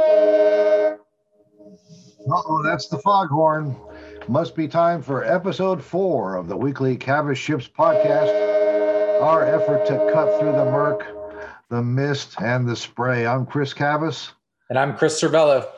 oh, that's the foghorn. Must be time for episode four of the weekly Cavas Ships podcast. Our effort to cut through the murk, the mist, and the spray. I'm Chris Cavas. And I'm Chris Servello.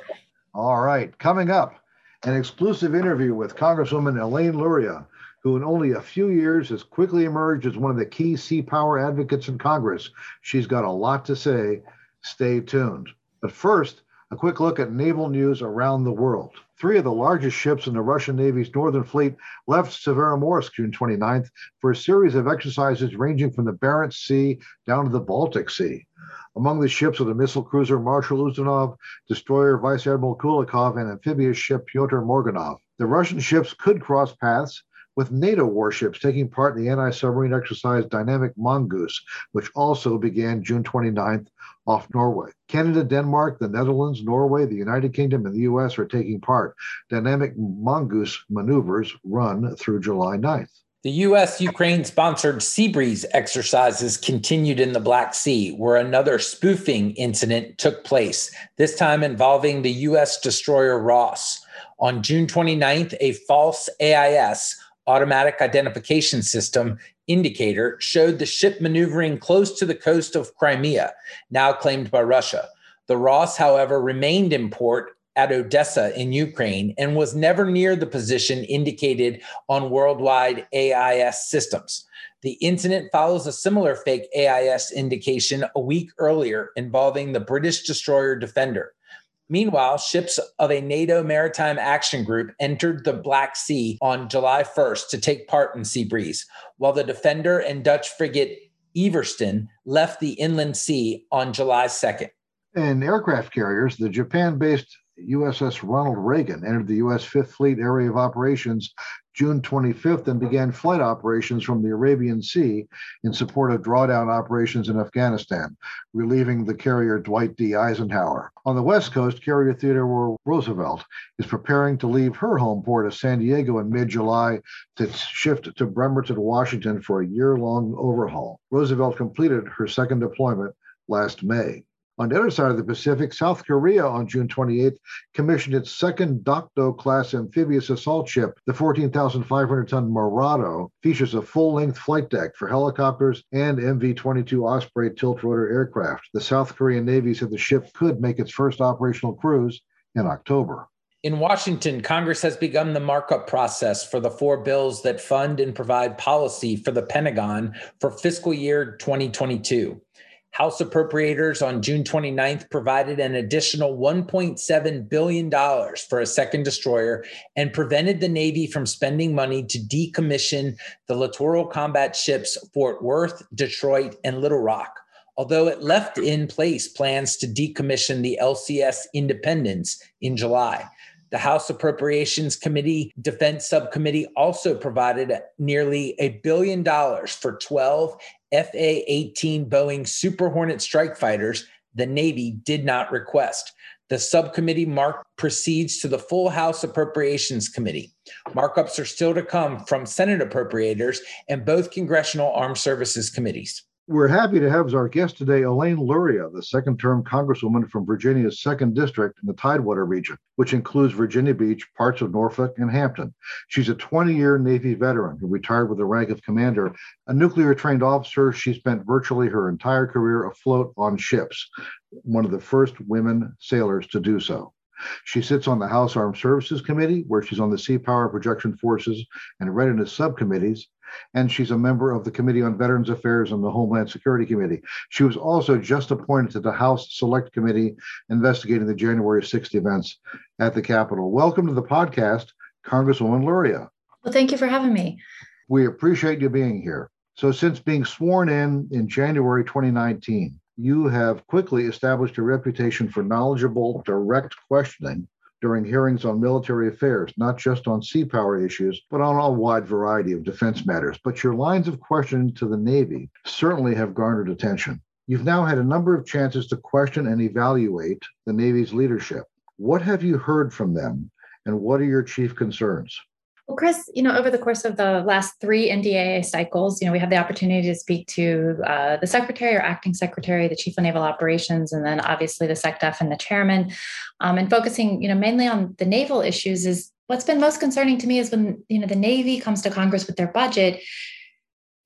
All right, coming up, an exclusive interview with Congresswoman Elaine Luria, who in only a few years has quickly emerged as one of the key sea power advocates in Congress. She's got a lot to say. Stay tuned. But first, a quick look at naval news around the world. Three of the largest ships in the Russian Navy's Northern Fleet left Severomorsk June 29th for a series of exercises ranging from the Barents Sea down to the Baltic Sea. Among the ships are the missile cruiser Marshal Ustinov, destroyer Vice Admiral Kulikov, and amphibious ship Pyotr Morgunov. The Russian ships could cross paths with NATO warships taking part in the anti submarine exercise Dynamic Mongoose, which also began June 29th off Norway. Canada, Denmark, the Netherlands, Norway, the United Kingdom, and the US are taking part. Dynamic Mongoose maneuvers run through July 9th. The U.S. Ukraine sponsored Seabreeze exercises continued in the Black Sea, where another spoofing incident took place, this time involving the U.S. destroyer Ross. On June 29th, a false AIS automatic identification system indicator showed the ship maneuvering close to the coast of Crimea, now claimed by Russia. The Ross, however, remained in port at Odessa in Ukraine and was never near the position indicated on worldwide AIS systems. The incident follows a similar fake AIS indication a week earlier involving the British destroyer Defender. Meanwhile, ships of a NATO maritime action group entered the Black Sea on July 1st to take part in Sea Breeze, while the Defender and Dutch frigate Evertsen left the inland sea on July 2nd. In aircraft carriers, the Japan based USS Ronald Reagan entered the U.S. Fifth Fleet Area of Operations June 25th and began flight operations from the Arabian Sea in support of drawdown operations in Afghanistan, relieving the carrier Dwight D. Eisenhower. On the West Coast, carrier Theodore Roosevelt is preparing to leave her home port of San Diego in mid July to shift to Bremerton, Washington for a year long overhaul. Roosevelt completed her second deployment last May. On the other side of the Pacific, South Korea on June 28th commissioned its second Dokdo class amphibious assault ship. The 14,500 ton Marado features a full length flight deck for helicopters and MV 22 Osprey tilt rotor aircraft. The South Korean Navy said the ship could make its first operational cruise in October. In Washington, Congress has begun the markup process for the four bills that fund and provide policy for the Pentagon for fiscal year 2022. House appropriators on June 29th provided an additional $1.7 billion for a second destroyer and prevented the Navy from spending money to decommission the littoral combat ships Fort Worth, Detroit, and Little Rock. Although it left in place plans to decommission the LCS Independence in July. The House Appropriations Committee Defense Subcommittee also provided nearly a billion dollars for 12 FA 18 Boeing Super Hornet strike fighters the Navy did not request. The subcommittee mark proceeds to the full House Appropriations Committee. Markups are still to come from Senate appropriators and both congressional armed services committees. We're happy to have as our guest today Elaine Luria, the second term Congresswoman from Virginia's 2nd District in the Tidewater region, which includes Virginia Beach, parts of Norfolk, and Hampton. She's a 20 year Navy veteran who retired with the rank of commander. A nuclear trained officer, she spent virtually her entire career afloat on ships, one of the first women sailors to do so. She sits on the House Armed Services Committee, where she's on the Sea Power Projection Forces and Readiness Subcommittees, and she's a member of the Committee on Veterans Affairs and the Homeland Security Committee. She was also just appointed to the House Select Committee investigating the January 6th events at the Capitol. Welcome to the podcast, Congresswoman Luria. Well, thank you for having me. We appreciate you being here. So, since being sworn in in January 2019, you have quickly established a reputation for knowledgeable, direct questioning during hearings on military affairs, not just on sea power issues, but on a wide variety of defense matters. But your lines of questioning to the Navy certainly have garnered attention. You've now had a number of chances to question and evaluate the Navy's leadership. What have you heard from them, and what are your chief concerns? Well, Chris, you know, over the course of the last three NDAA cycles, you know, we have the opportunity to speak to uh, the secretary or acting secretary, the chief of naval operations, and then obviously the SecDef and the chairman. Um, and focusing, you know, mainly on the naval issues is what's been most concerning to me is when, you know, the Navy comes to Congress with their budget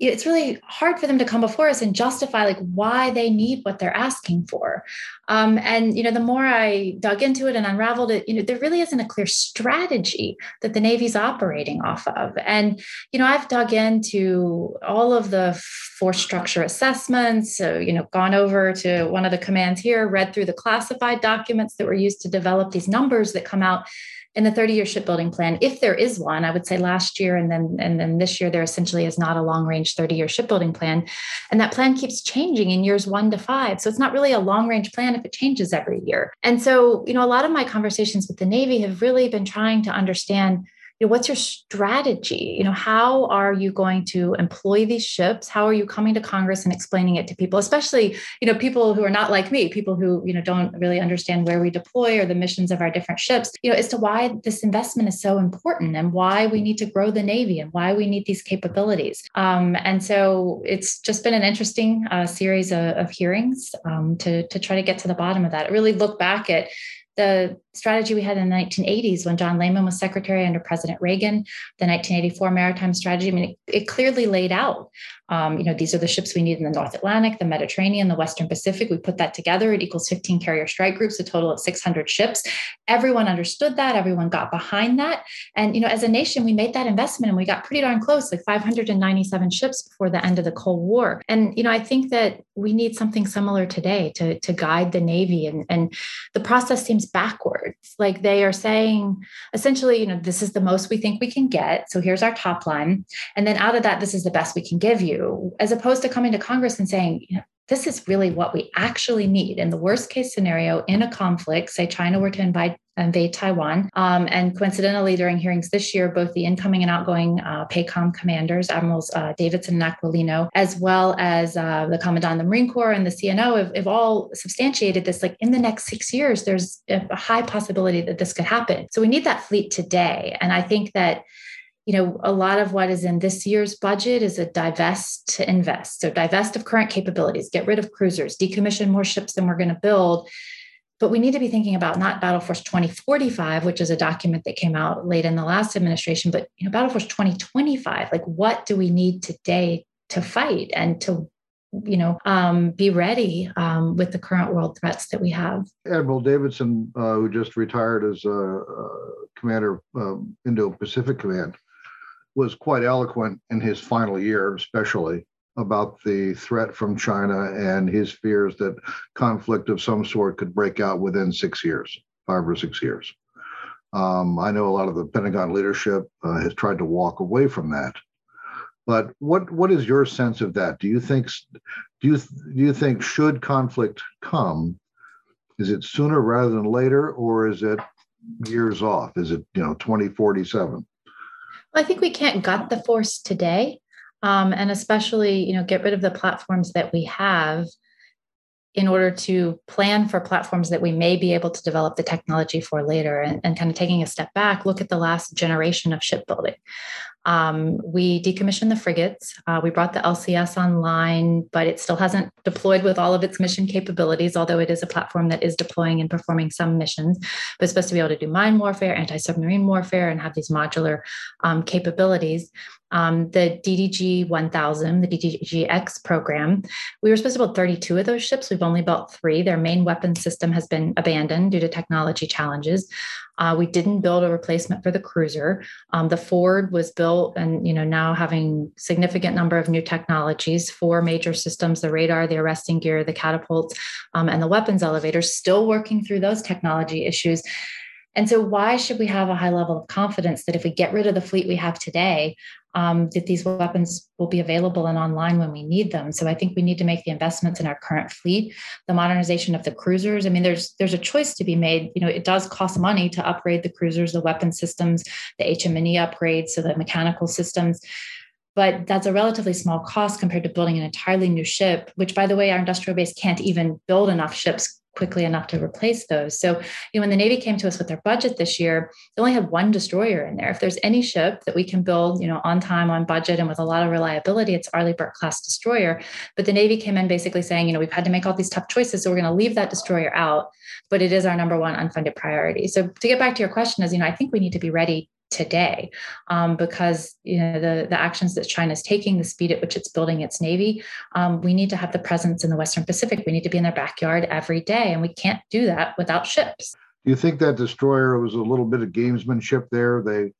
it's really hard for them to come before us and justify like why they need what they're asking for. Um, and you know the more i dug into it and unraveled it you know there really isn't a clear strategy that the navy's operating off of. And you know i've dug into all of the force structure assessments so you know gone over to one of the commands here read through the classified documents that were used to develop these numbers that come out in the 30 year shipbuilding plan if there is one i would say last year and then and then this year there essentially is not a long range 30 year shipbuilding plan. And that plan keeps changing in years 1 to 5 so it's not really a long range plan if it changes every year. And so you know a lot of my conversations with the navy have really been trying to understand you know, what's your strategy? You know, how are you going to employ these ships? How are you coming to Congress and explaining it to people, especially, you know, people who are not like me, people who, you know, don't really understand where we deploy or the missions of our different ships, you know, as to why this investment is so important and why we need to grow the Navy and why we need these capabilities. Um, and so it's just been an interesting uh, series of, of hearings um, to, to try to get to the bottom of that. really look back at the strategy we had in the 1980s when John Lehman was secretary under President Reagan, the 1984 maritime strategy. I mean, it, it clearly laid out, um, you know, these are the ships we need in the North Atlantic, the Mediterranean, the Western Pacific. We put that together. It equals 15 carrier strike groups, a total of 600 ships. Everyone understood that. Everyone got behind that. And, you know, as a nation, we made that investment and we got pretty darn close, like 597 ships before the end of the Cold War. And, you know, I think that we need something similar today to, to guide the Navy. And, and the process seems backwards like they are saying essentially, you know, this is the most we think we can get. So here's our top line. And then out of that, this is the best we can give you, as opposed to coming to Congress and saying, you know, this is really what we actually need in the worst case scenario in a conflict say china were to invade, invade taiwan um, and coincidentally during hearings this year both the incoming and outgoing uh, pacom commanders admirals uh, davidson and aquilino as well as uh, the commandant of the marine corps and the cno have, have all substantiated this like in the next six years there's a high possibility that this could happen. So we need that fleet today. And i think that you know, a lot of what is in this year's budget is a divest to invest. So divest of current capabilities, get rid of cruisers, decommission more ships than we're going to build. But we need to be thinking about not Battle Force 2045, which is a document that came out late in the last administration, but you know, Battle Force 2025. Like, what do we need today to fight and to you know, um, be ready um, with the current world threats that we have. Admiral Davidson, uh, who just retired as uh, commander of Indo-Pacific Command, was quite eloquent in his final year, especially about the threat from China and his fears that conflict of some sort could break out within six years, five or six years. Um, I know a lot of the Pentagon leadership uh, has tried to walk away from that. But what what is your sense of that? Do you think do you do you think should conflict come, is it sooner rather than later, or is it years off? Is it you know 2047? I think we can't gut the force today. Um, and especially, you know, get rid of the platforms that we have in order to plan for platforms that we may be able to develop the technology for later and, and kind of taking a step back, look at the last generation of shipbuilding. Um, we decommissioned the frigates. Uh, we brought the LCS online, but it still hasn't deployed with all of its mission capabilities, although it is a platform that is deploying and performing some missions. But it's supposed to be able to do mine warfare, anti submarine warfare, and have these modular um, capabilities. Um, the DDG 1000, the DDGX program, we were supposed to build 32 of those ships. We've only built three. Their main weapon system has been abandoned due to technology challenges. Uh, we didn't build a replacement for the cruiser. Um, the Ford was built, and you know now having significant number of new technologies, four major systems: the radar, the arresting gear, the catapults, um, and the weapons elevators. Still working through those technology issues. And so, why should we have a high level of confidence that if we get rid of the fleet we have today, um, that these weapons will be available and online when we need them. So I think we need to make the investments in our current fleet, the modernization of the cruisers. I mean, there's there's a choice to be made. You know, it does cost money to upgrade the cruisers, the weapon systems, the HM&E upgrades, so the mechanical systems. But that's a relatively small cost compared to building an entirely new ship, which, by the way, our industrial base can't even build enough ships quickly enough to replace those. So, you know, when the Navy came to us with their budget this year, they only had one destroyer in there. If there's any ship that we can build, you know, on time, on budget, and with a lot of reliability, it's Arleigh Burke class destroyer. But the Navy came in basically saying, you know, we've had to make all these tough choices, so we're going to leave that destroyer out, but it is our number one unfunded priority. So to get back to your question, is you know, I think we need to be ready today um, because you know the, the actions that China is taking, the speed at which it's building its navy, um, we need to have the presence in the Western Pacific. We need to be in their backyard every day, and we can't do that without ships. Do you think that destroyer was a little bit of gamesmanship there? They,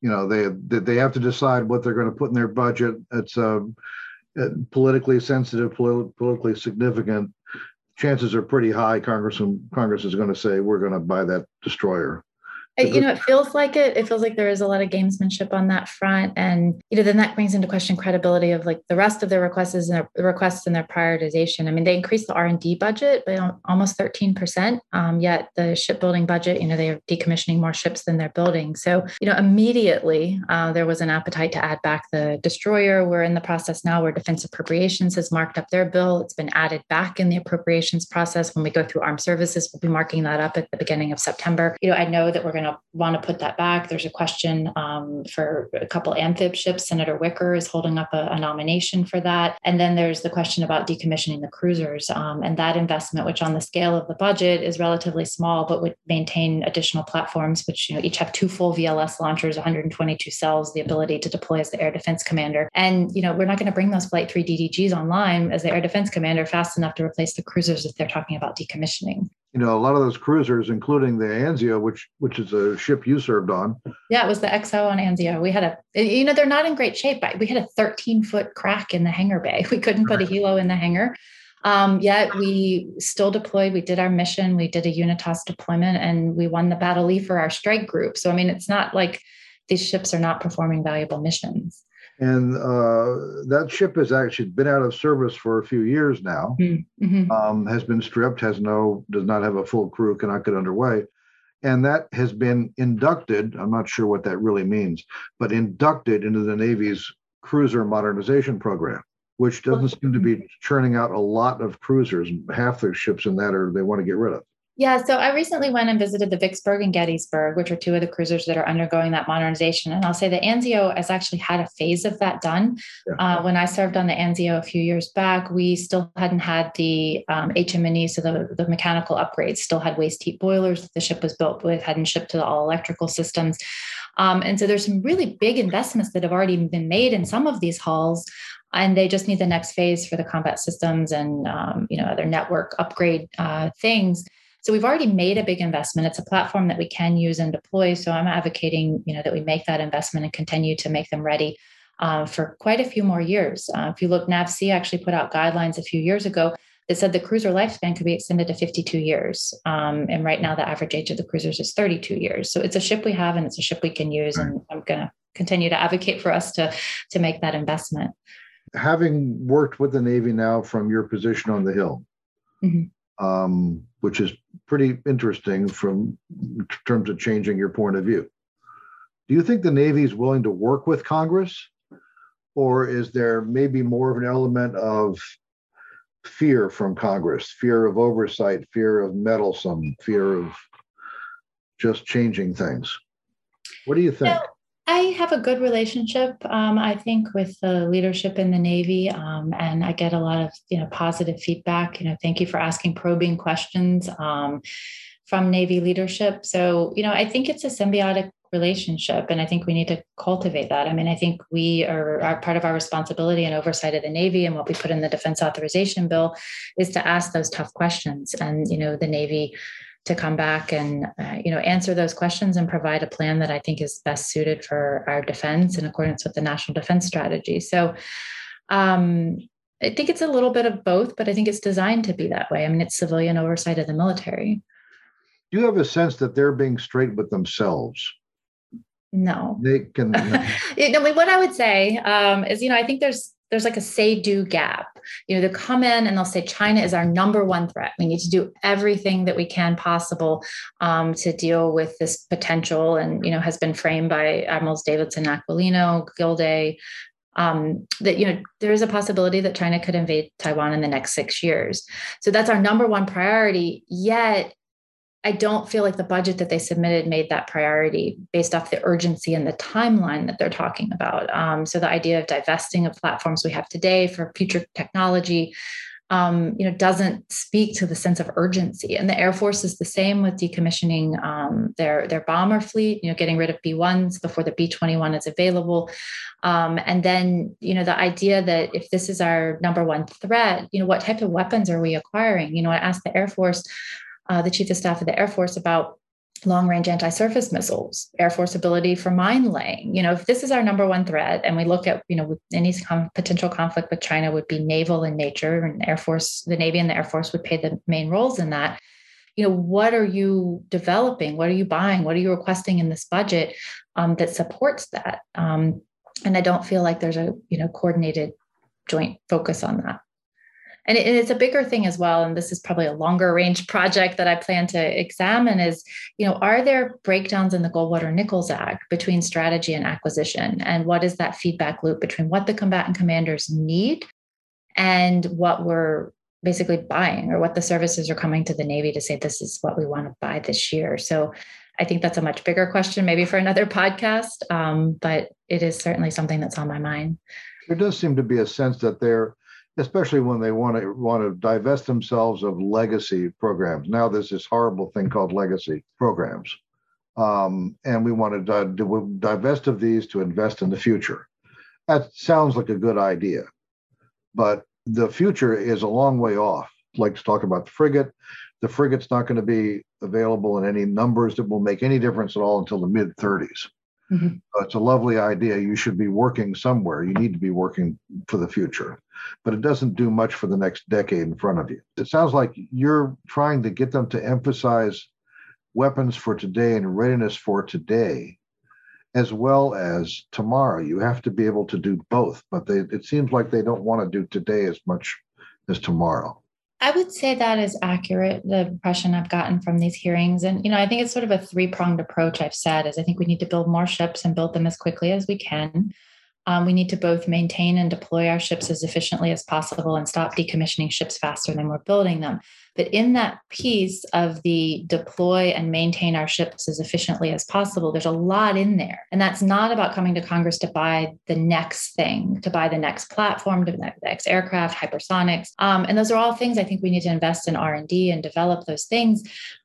you know, they they have to decide what they're going to put in their budget. It's uh, politically sensitive, politically significant. Chances are pretty high. Congress Congress is going to say we're going to buy that destroyer you know it feels like it it feels like there is a lot of gamesmanship on that front. And you know then that brings into question credibility of like the rest of their requests and their requests and their prioritization. I mean they increased the r&d budget by almost 13% um, yet the shipbuilding budget you know they're decommissioning more ships than they're building. So you know immediately uh, there was an appetite to add back the destroyer. We're in the process now where defense appropriations has marked up their bill. It's been added back in the appropriations process. When we go through armed services we'll be marking that up at the beginning of september. You know i know that we're going to to want to put that back. There's a question um, for a couple amphib ships. Senator Wicker is holding up a, a, nomination for that. And then there's the question about decommissioning the cruisers um, and that investment, which on the scale of the budget is relatively small, but would maintain additional platforms, which you know each have two full VLS launchers, 122 cells, the ability to deploy as the air defense commander. And you know we're not going to bring those Flight 3 DDGs online as the air defense commander fast enough to replace the cruisers if they're talking about decommissioning you know, a lot of those cruisers, including the Anzio, which which is a ship you served on. Yeah, it was the XO on Anzio. We had a, you know, they're not in great shape. But we had a 13 foot crack in the hangar bay. We couldn't put a helo in the hangar. Um, yet we still deployed. We did our mission. We did a Unitas deployment, and we won the Battle E for our strike group. So I mean, it's not like these ships are not performing valuable missions and uh, that ship has actually been out of service for a few years now. Mm-hmm. Um, has been stripped, has no, does not have a full crew, cannot get underway, and that has been inducted. I'm not sure what that really means, but inducted into the Navy's cruiser modernization program, which doesn't seem to be churning out a lot of cruisers. Half the ships in that are they want to get rid of. Yeah, so I recently went and visited the Vicksburg and Gettysburg, which are two of the cruisers that are undergoing that modernization. And I'll say the Anzio has actually had a phase of that done. Yeah. Uh, when I served on the Anzio a few years back, we still hadn't had the um, HM&E, so the, the mechanical upgrades, still had waste heat boilers that the ship was built with, hadn't shipped to the all electrical systems. Um, and so there's some really big investments that have already been made in some of these halls and they just need the next phase for the combat systems and um, you know other network upgrade uh, things so we've already made a big investment. It's a platform that we can use and deploy. So I'm advocating, you know, that we make that investment and continue to make them ready uh, for quite a few more years. Uh, if you look, NAVSEA actually put out guidelines a few years ago that said the cruiser lifespan could be extended to 52 years. Um, and right now, the average age of the cruisers is 32 years. So it's a ship we have, and it's a ship we can use. And I'm going to continue to advocate for us to to make that investment. Having worked with the Navy now from your position on the Hill, mm-hmm um, which is pretty interesting from terms of changing your point of view. Do you think the Navy is willing to work with Congress, or is there maybe more of an element of fear from Congress, fear of oversight, fear of meddlesome, fear of just changing things? What do you think? I have a good relationship, um, I think, with the leadership in the Navy, um, and I get a lot of you know positive feedback. You know, thank you for asking probing questions um, from Navy leadership. So, you know, I think it's a symbiotic relationship, and I think we need to cultivate that. I mean, I think we are, are part of our responsibility and oversight of the Navy, and what we put in the Defense Authorization Bill is to ask those tough questions, and you know, the Navy to come back and uh, you know answer those questions and provide a plan that I think is best suited for our defense in accordance with the national defense strategy. So um, I think it's a little bit of both, but I think it's designed to be that way. I mean, it's civilian oversight of the military. Do you have a sense that they're being straight with themselves? No. They can. you know, what I would say um, is, you know, I think there's there's like a say do gap. You know, they'll come in and they'll say China is our number one threat. We need to do everything that we can possible um, to deal with this potential, and you know, has been framed by Admirals Davidson, Aquilino, Gilday, um, that you know there is a possibility that China could invade Taiwan in the next six years. So that's our number one priority. Yet I don't feel like the budget that they submitted made that priority based off the urgency and the timeline that they're talking about. Um, so the idea of divesting of platforms we have today for future technology, um, you know, doesn't speak to the sense of urgency. And the Air Force is the same with decommissioning um, their their bomber fleet. You know, getting rid of B ones before the B twenty one is available. Um, and then, you know, the idea that if this is our number one threat, you know, what type of weapons are we acquiring? You know, I asked the Air Force uh, the chief of staff of the Air Force about long range anti surface missiles, Air Force ability for mine laying. You know, if this is our number one threat, and we look at, you know, any com- potential conflict with China would be naval in nature, and Air Force, the Navy and the Air Force would play the main roles in that. You know, what are you developing? What are you buying? What are you requesting in this budget um, that supports that? Um, and I don't feel like there's a you know coordinated joint focus on that and, it, and it's a bigger thing as well and this is probably a longer range project that i plan to examine is you know are there breakdowns in the goldwater nichols act between strategy and acquisition? And what is that feedback loop between what the combatant commanders need and what we're basically buying or what the services are coming to the navy to say this is what we want to buy this year? So i think that's a much bigger question maybe for another podcast um, but it is certainly something that's on my mind. There does seem to be a sense that they're especially when they want to want to divest themselves of legacy programs. Now there's this horrible thing called legacy programs, um, and we want to di- divest of these to invest in the future. That sounds like a good idea, but the future is a long way off. I'd like to talk about the frigate. The frigate's not going to be available in any numbers that will make any difference at all until the mid 30s. Mm-hmm. It's a lovely idea. You should be working somewhere. You need to be working for the future, but it doesn't do much for the next decade in front of you. It sounds like you're trying to get them to emphasize weapons for today and readiness for today, as well as tomorrow. You have to be able to do both, but they, it seems like they don't want to do today as much as tomorrow. I would say that is accurate, the impression I've gotten from these hearings. And, you know, I think it's sort of a three pronged approach I've said is I think we need to build more ships and build them as quickly as we can. Um, we need to both maintain and deploy our ships as efficiently as possible and stop decommissioning ships faster than we're building them. But in that piece of the deploy and maintain our ships as efficiently as possible, there's a lot in there. And that's not about coming to Congress to buy the next thing, to buy the next platform, to buy the next aircraft, hypersonics. Um, and those are all things I think we need to invest in R&D and develop those things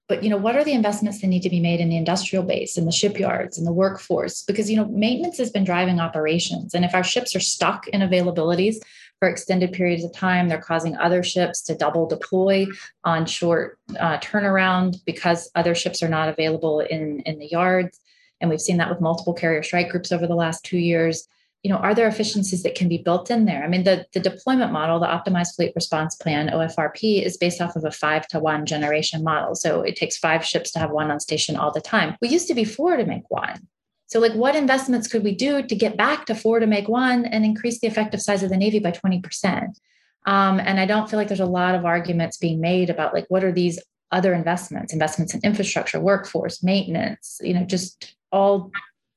but you know what are the investments that need to be made in the industrial base in the shipyards and the workforce? Because you know maintenance has been driving operations. And if our ships are stuck in availabilities for extended periods of time they're causing other ships to double deploy on short uh, turnaround because other ships are not available in in the yards. And we've seen that with multiple carrier strike groups over the last two years you know, are there efficiencies that can be built in there? I mean, the, the deployment model, the optimized fleet response plan, OFRP, is based off of a five to one generation model. So it takes five ships to have one on station all the time. We used to be four to make one. So, like, what investments could we do to get back to four to make one and increase the effective size of the Navy by 20%? Um, and I don't feel like there's a lot of arguments being made about like what are these other investments, investments in infrastructure, workforce, maintenance, you know, just all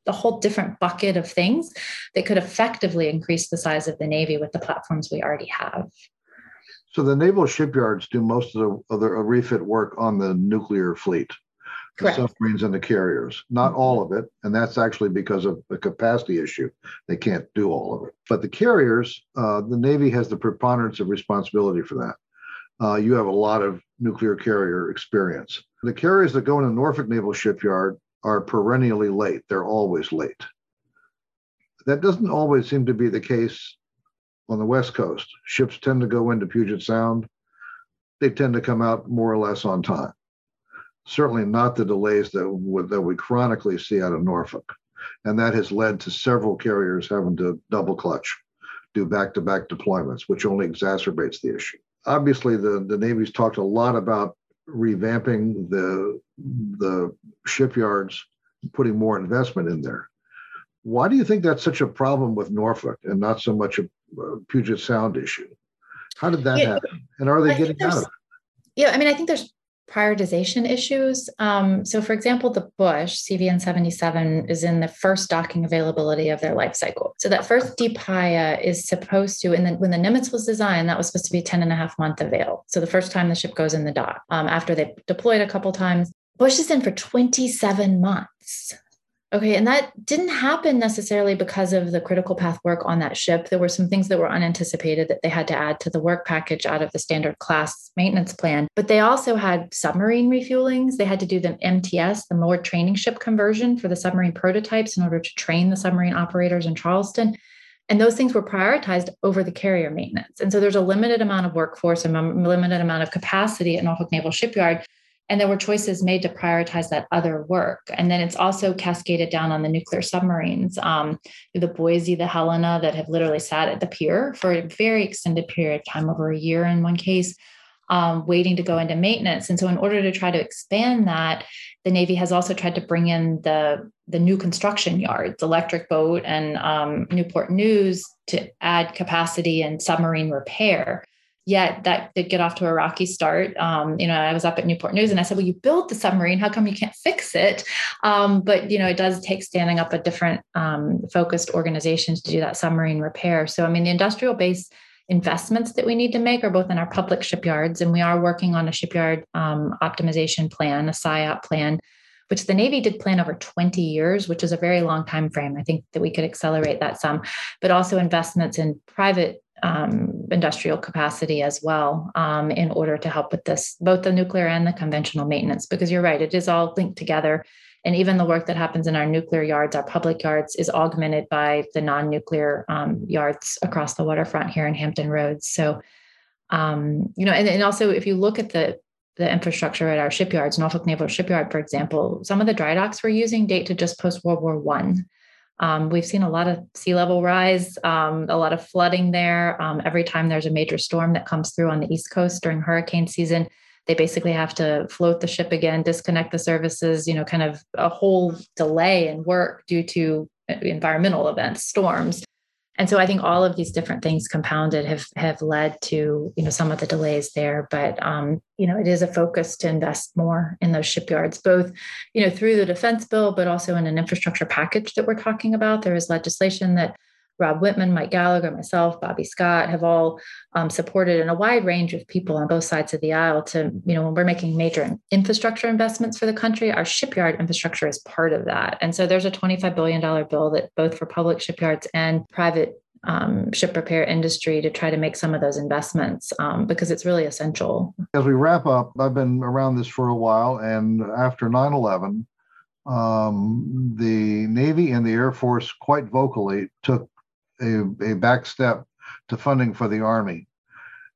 a whole different bucket of things that could effectively increase the size of the Navy with the platforms we already have. So the naval shipyards do most of the other refit work on the nuclear fleet, Correct. the submarines and the carriers. Not mm-hmm. all of it, and that's actually because of the capacity issue. They can't do all of it. But the carriers, uh, the Navy has the preponderance of responsibility for that. Uh, you have a lot of nuclear carrier experience. The carriers that go into Norfolk Naval Shipyard are perennially late. They're always late. That doesn't always seem to be the case on the West Coast. Ships tend to go into Puget Sound. They tend to come out more or less on time. Certainly not the delays that, that we chronically see out of Norfolk. And that has led to several carriers having to double clutch, do back to back deployments, which only exacerbates the issue. Obviously, the, the Navy's talked a lot about revamping the the shipyards, putting more investment in there. Why do you think that's such a problem with Norfolk and not so much a, Puget Sound issue? How did that yeah, happen? And are they getting out of it? Yeah, I mean, I think there's prioritization issues. Um, so, for example, the Bush CVN 77 is in the first docking availability of their life cycle. So, that first DPIA is supposed to, and then when the Nimitz was designed, that was supposed to be 10 and a half month avail. So, the first time the ship goes in the dock um, after they deployed a couple times. Bush is in for 27 months. Okay, and that didn't happen necessarily because of the critical path work on that ship. There were some things that were unanticipated that they had to add to the work package out of the standard class maintenance plan. But they also had submarine refuelings. They had to do the MTS, the moored training ship conversion for the submarine prototypes in order to train the submarine operators in Charleston. And those things were prioritized over the carrier maintenance. And so there's a limited amount of workforce and a limited amount of capacity at Norfolk Naval Shipyard and there were choices made to prioritize that other work. And then it's also cascaded down on the nuclear submarines um, the boise the helena that have literally sat at the pier for a very extended period of time over a year in one case um, waiting to go into maintenance. And so in order to try to expand that the navy has also tried to bring in the the new construction yards electric boat and um, newport news to add capacity and submarine repair yet that did get off to a rocky start. Um, you know, I was up at Newport News and I said, well, you built the submarine. How come you can't fix it? Um, but, you know, it does take standing up a different um, focused organization to do that submarine repair. So, I mean, the industrial base investments that we need to make are both in our public shipyards, and we are working on a shipyard um, optimization plan, a SIOP plan, which the Navy did plan over 20 years, which is a very long time frame. I think that we could accelerate that some, but also investments in private um, industrial capacity as well um, in order to help with this, both the nuclear and the conventional maintenance, because you're right, it is all linked together. And even the work that happens in our nuclear yards, our public yards, is augmented by the non nuclear um, yards across the waterfront here in Hampton Roads. So, um, you know, and, and also if you look at the the infrastructure at our shipyards, Norfolk Naval Shipyard, for example, some of the dry docks we're using date to just post World War One. Um, we've seen a lot of sea level rise, um, a lot of flooding there. Um, every time there's a major storm that comes through on the East Coast during hurricane season, they basically have to float the ship again, disconnect the services, you know, kind of a whole delay in work due to uh, environmental events, storms and so I think all of these different things compounded have have led to you know some of the delays there. But um, you know it is a focus to invest more in those shipyards, both you know through the defense bill, but also in an infrastructure package that we're talking about. There is legislation that Rob Wittman, Mike Gallagher, myself, Bobby Scott have all um, supported and a wide range of people on both sides of the aisle to, you know, when we're making major infrastructure investments for the country, our shipyard infrastructure is part of that. And so there's a $25 billion bill that both for public shipyards and private um, ship repair industry to try to make some of those investments um, because it's really essential. As we wrap up, I've been around this for a while, and after 9 11, um, the Navy and the Air Force quite vocally took a, a to funding for the Army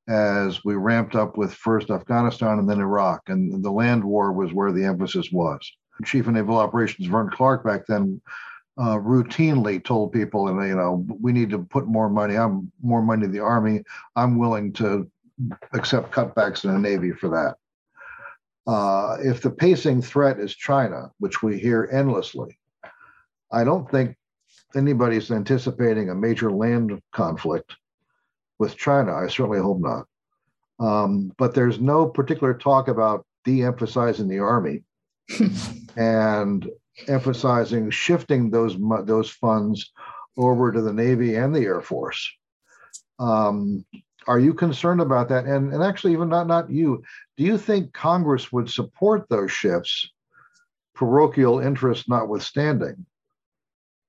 as we ramped up with first Afghanistan and then Iraq. And the land war was where the emphasis was. Chief of Naval Operations Vern Clark back then uh, routinely told people, and you know, we need to put more money. I'm more money in the Army. I'm willing to accept cutbacks in the Navy for that. Uh, if the pacing threat is China, which we hear endlessly, I don't think anybody's anticipating a major land conflict with China. I certainly hope not. Um, but there's no particular talk about de-emphasizing the army and emphasizing shifting those those funds over to the Navy and the Air Force. Um, are you concerned about that? And and actually, even not not you. Do you think Congress would support those shifts, parochial interest notwithstanding?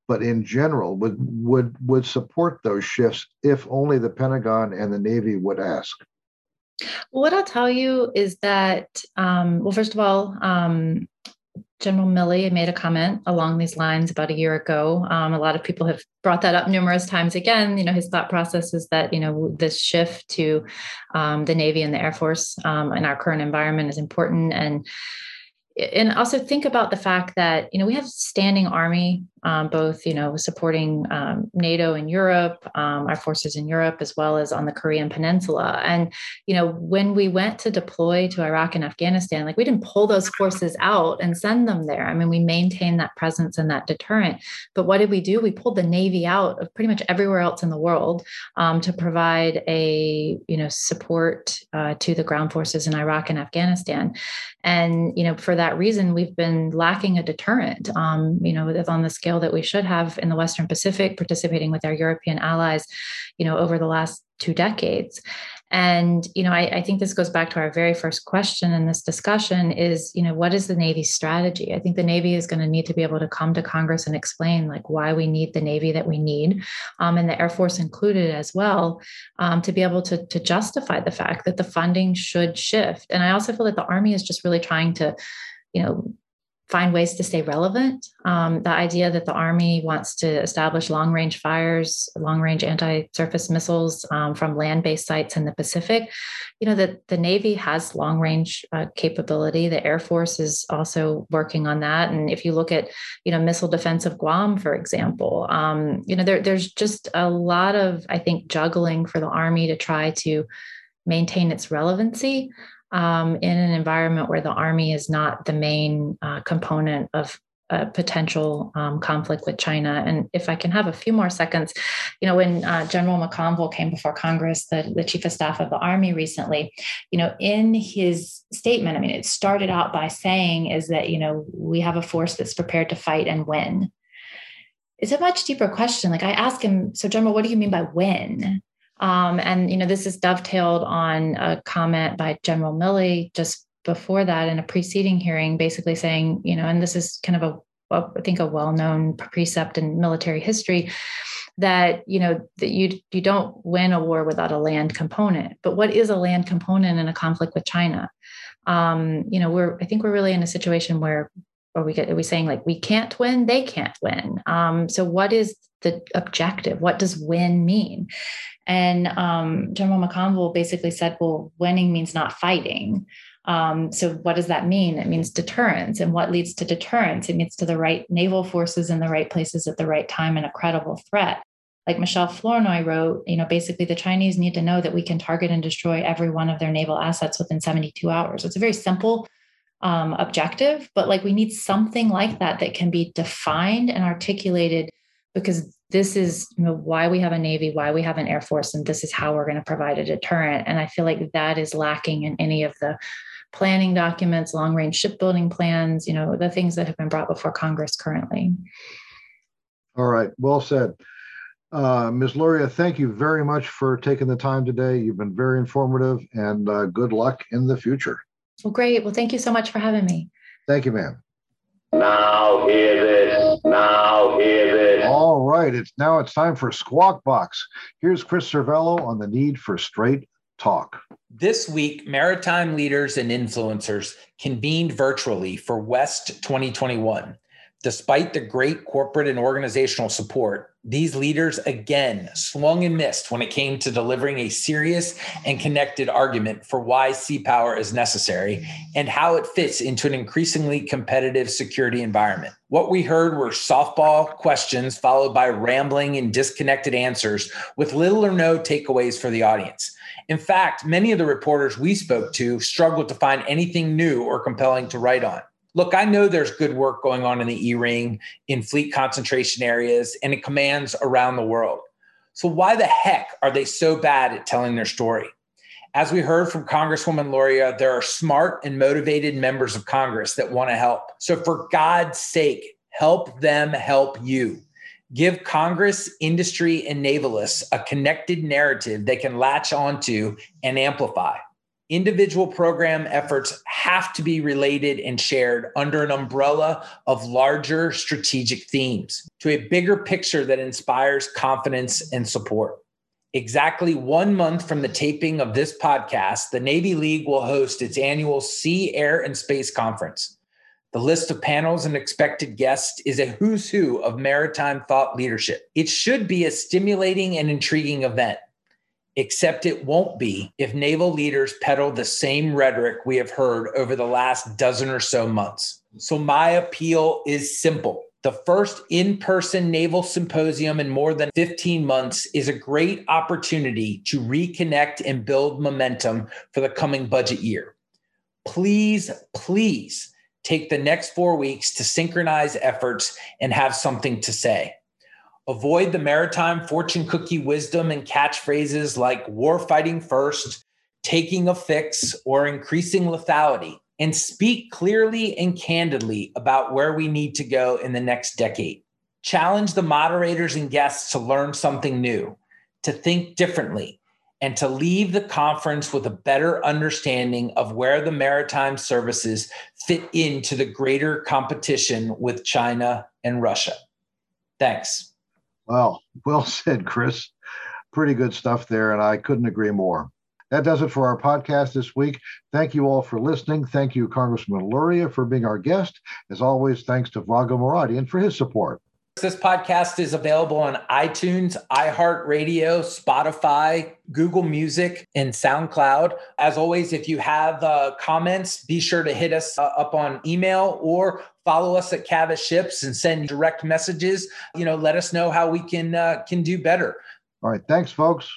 But in general would would would support those shifts if only the Pentagon and the Navy would ask. What I'll tell you is that, um, well, first of all, um, General Milley made a comment along these lines about a year ago. Um, a lot of people have brought that up numerous times again. You know, his thought process is that, you know, this shift to um, the Navy and the Air Force um, in our current environment is important. And and also think about the fact that you know we have a standing army um, both you know supporting um, NATO in Europe, um, our forces in Europe, as well as on the Korean Peninsula. And you know when we went to deploy to Iraq and Afghanistan, like we didn't pull those forces out and send them there. I mean, we maintained that presence and that deterrent. But what did we do? We pulled the Navy out of pretty much everywhere else in the world um, to provide a you know support uh, to the ground forces in Iraq and Afghanistan. And you know for that reason, we've been lacking a deterrent. Um, you know on the scale scale that we should have in the Western Pacific, participating with our European allies, you know, over the last two decades. And, you know, I, I, think this goes back to our very first question in this discussion is, you know, what is the Navy's strategy? I think the Navy is going to need to be able to come to Congress and explain like why we need the Navy that we need, um, and the Air Force included as well, um, to be able to, to justify the fact that the funding should shift. And I also feel that the Army is just really trying to, you know, find ways to stay relevant. Um, the idea that the Army wants to establish long range fires, long range anti surface missiles um, from land based sites in the Pacific. You know, that the Navy has long range uh, capability. The Air Force is also working on that. And if you look at, you know, missile defense of Guam, for example, um, you know, there, there's just a lot of, I think, juggling for the Army to try to maintain its relevancy um, in an environment where the army is not the main uh, component of a potential um, conflict with China. And if I can have a few more seconds, you know, when uh, General McConville came before Congress, the, the chief of staff of the Army recently, you know, in his statement, I mean, it started out by saying is that, you know, we have a force that's prepared to fight and win. It's a much deeper question. Like I ask him, so General, what do you mean by win? Um, and you know, this is dovetailed on a comment by General Milley just before that in a preceding hearing, basically saying, you know, and this is kind of a I think a well-known precept in military history that you know that you you don't win a war without a land component. But what is a land component in a conflict with China? Um, you know, we're I think we're really in a situation where or we are we saying like we can't win, they can't win. Um, so what is the objective? What does win mean? And um, General McConville basically said, well, winning means not fighting. Um, so what does that mean? It means deterrence. And what leads to deterrence? It means to the right naval forces in the right places at the right time and a credible threat. Like Michelle Flournoy wrote, you know, basically the Chinese need to know that we can target and destroy every one of their naval assets within 72 hours. It's a very simple um, objective, but like we need something like that that can be defined and articulated because this is you know, why we have a navy why we have an air force and this is how we're going to provide a deterrent and i feel like that is lacking in any of the planning documents long range shipbuilding plans you know the things that have been brought before congress currently all right well said uh, Ms. Luria, thank you very much for taking the time today. You've been very informative and uh, good luck in the future. Well, great. Well, thank you so much for having me. Thank you, ma'am. Now hear this. Now hear this. All right. It's now it's time for Squawk Box. Here's Chris Servello on the need for straight talk. This week, maritime leaders and influencers convened virtually for West 2021. Despite the great corporate and organizational support, these leaders again swung and missed when it came to delivering a serious and connected argument for why sea power is necessary and how it fits into an increasingly competitive security environment. What we heard were softball questions followed by rambling and disconnected answers with little or no takeaways for the audience. In fact, many of the reporters we spoke to struggled to find anything new or compelling to write on. Look, I know there's good work going on in the E ring, in fleet concentration areas, and in commands around the world. So, why the heck are they so bad at telling their story? As we heard from Congresswoman Luria, there are smart and motivated members of Congress that want to help. So, for God's sake, help them help you. Give Congress, industry, and navalists a connected narrative they can latch onto and amplify individual program efforts have to be related and shared under an umbrella of larger strategic themes to a bigger picture that inspires confidence and support. Exactly one month from the taping of this podcast, the Navy League will host its annual Sea, Air, and Space Conference. The list of panels and expected guests is a who's who of maritime thought leadership. It should be a stimulating and intriguing event except it won't be if naval leaders peddle the same rhetoric we have heard over the last dozen or so months. So, my appeal is simple The first in person naval symposium in more than 15 months is a great opportunity to reconnect and build momentum for the coming budget year. Please, please take the next four weeks to synchronize efforts and have something to say. Avoid the maritime fortune cookie wisdom and catchphrases like war fighting first, taking a fix, or increasing lethality and speak clearly and candidly about where we need to go in the next decade. Challenge the moderators and guests to learn something new, to think differently, and to leave the conference with a better understanding of where the maritime services fit into the greater competition with China and Russia. Thanks. Well, well said, Chris. Pretty good stuff there, and I couldn't agree more. That does it for our podcast this week. Thank you all for listening. Thank you, Congressman Luria, for being our guest. As always, thanks to Vago Muradian for his support. This podcast is available on iTunes, iHeartRadio, Spotify, Google Music, and SoundCloud. As always, if you have uh, comments, be sure to hit us uh, up on email or follow us at Cavas Ships and send direct messages. You know, let us know how we can uh, can do better. All right, thanks, folks.